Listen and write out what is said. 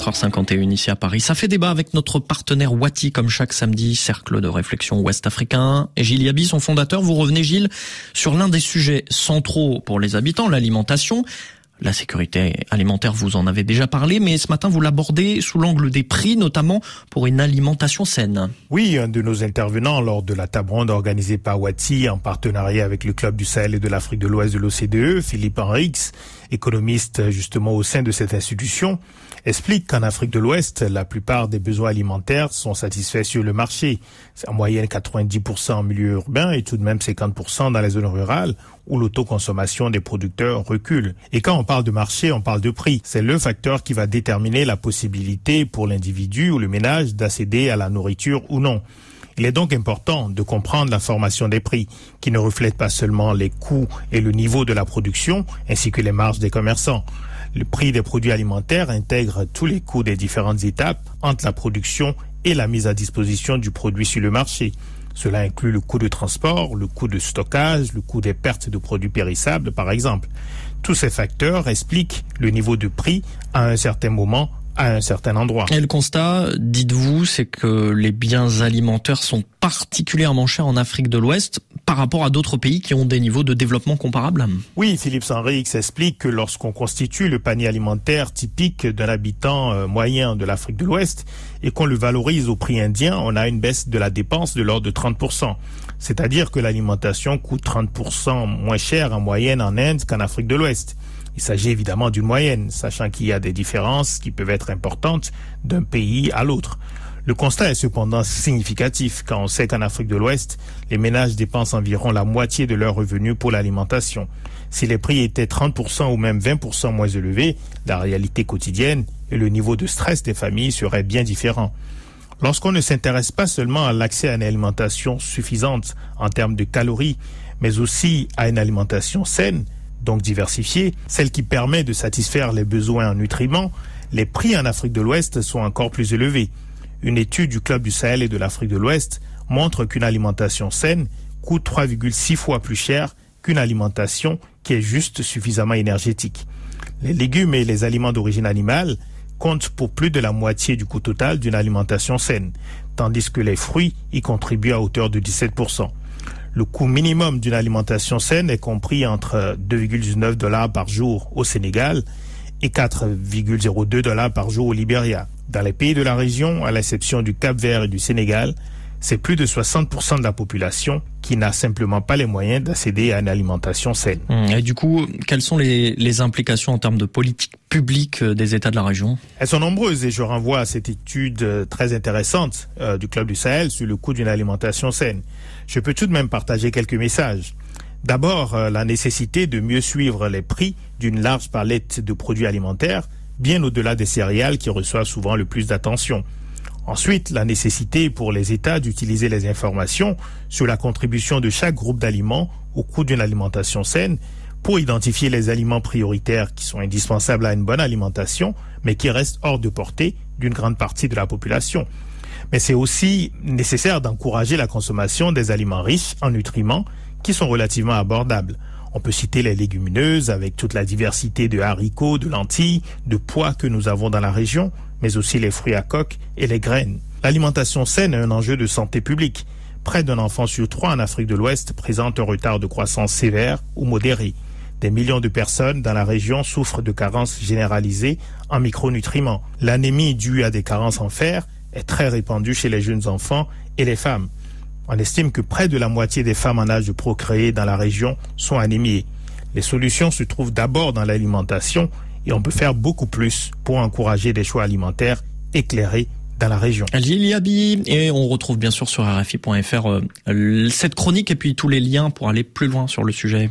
4h51 ici à Paris. Ça fait débat avec notre partenaire Wati comme chaque samedi, cercle de réflexion ouest africain. Et Gilles Yabi, son fondateur, vous revenez Gilles sur l'un des sujets centraux pour les habitants, l'alimentation. La sécurité alimentaire, vous en avez déjà parlé, mais ce matin, vous l'abordez sous l'angle des prix, notamment pour une alimentation saine. Oui, un de nos intervenants lors de la table ronde organisée par Wati en partenariat avec le Club du Sahel et de l'Afrique de l'Ouest de l'OCDE, Philippe Henrix, économiste justement au sein de cette institution, explique qu'en Afrique de l'Ouest, la plupart des besoins alimentaires sont satisfaits sur le marché. C'est en moyenne 90% en milieu urbain et tout de même 50% dans les zones rurales où l'autoconsommation des producteurs recule. Et quand parle de marché, on parle de prix. C'est le facteur qui va déterminer la possibilité pour l'individu ou le ménage d'accéder à la nourriture ou non. Il est donc important de comprendre la formation des prix, qui ne reflète pas seulement les coûts et le niveau de la production, ainsi que les marges des commerçants. Le prix des produits alimentaires intègre tous les coûts des différentes étapes entre la production et la mise à disposition du produit sur le marché. Cela inclut le coût de transport, le coût de stockage, le coût des pertes de produits périssables, par exemple. Tous ces facteurs expliquent le niveau de prix à un certain moment à un certain endroit. Et le constat, dites-vous, c'est que les biens alimentaires sont particulièrement chers en Afrique de l'Ouest par rapport à d'autres pays qui ont des niveaux de développement comparables Oui, Philippe Sanrix explique que lorsqu'on constitue le panier alimentaire typique d'un habitant euh, moyen de l'Afrique de l'Ouest et qu'on le valorise au prix indien, on a une baisse de la dépense de l'ordre de 30%. C'est-à-dire que l'alimentation coûte 30% moins cher en moyenne en Inde qu'en Afrique de l'Ouest. Il s'agit évidemment d'une moyenne, sachant qu'il y a des différences qui peuvent être importantes d'un pays à l'autre. Le constat est cependant significatif quand on sait qu'en Afrique de l'Ouest, les ménages dépensent environ la moitié de leurs revenus pour l'alimentation. Si les prix étaient 30% ou même 20% moins élevés, la réalité quotidienne et le niveau de stress des familles seraient bien différents. Lorsqu'on ne s'intéresse pas seulement à l'accès à une alimentation suffisante en termes de calories, mais aussi à une alimentation saine, donc diversifiée, celle qui permet de satisfaire les besoins en nutriments, les prix en Afrique de l'Ouest sont encore plus élevés. Une étude du Club du Sahel et de l'Afrique de l'Ouest montre qu'une alimentation saine coûte 3,6 fois plus cher qu'une alimentation qui est juste suffisamment énergétique. Les légumes et les aliments d'origine animale comptent pour plus de la moitié du coût total d'une alimentation saine, tandis que les fruits y contribuent à hauteur de 17%. Le coût minimum d'une alimentation saine est compris entre 2,19 dollars par jour au Sénégal et 4,02 dollars par jour au Libéria. Dans les pays de la région, à l'exception du Cap-Vert et du Sénégal, c'est plus de 60% de la population qui n'a simplement pas les moyens d'accéder à une alimentation saine. Hum, et du coup, quelles sont les, les, implications en termes de politique publique euh, des États de la région? Elles sont nombreuses et je renvoie à cette étude euh, très intéressante euh, du Club du Sahel sur le coût d'une alimentation saine. Je peux tout de même partager quelques messages. D'abord, euh, la nécessité de mieux suivre les prix d'une large palette de produits alimentaires, bien au-delà des céréales qui reçoivent souvent le plus d'attention. Ensuite, la nécessité pour les États d'utiliser les informations sur la contribution de chaque groupe d'aliments au coût d'une alimentation saine pour identifier les aliments prioritaires qui sont indispensables à une bonne alimentation, mais qui restent hors de portée d'une grande partie de la population. Mais c'est aussi nécessaire d'encourager la consommation des aliments riches en nutriments qui sont relativement abordables. On peut citer les légumineuses avec toute la diversité de haricots, de lentilles, de pois que nous avons dans la région, mais aussi les fruits à coque et les graines. L'alimentation saine est un enjeu de santé publique. Près d'un enfant sur trois en Afrique de l'Ouest présente un retard de croissance sévère ou modéré. Des millions de personnes dans la région souffrent de carences généralisées en micronutriments. L'anémie due à des carences en fer est très répandue chez les jeunes enfants et les femmes. On estime que près de la moitié des femmes en âge de procréer dans la région sont anémiées. Les solutions se trouvent d'abord dans l'alimentation et on peut faire beaucoup plus pour encourager des choix alimentaires éclairés dans la région. Et on retrouve bien sûr sur euh, cette chronique et puis tous les liens pour aller plus loin sur le sujet.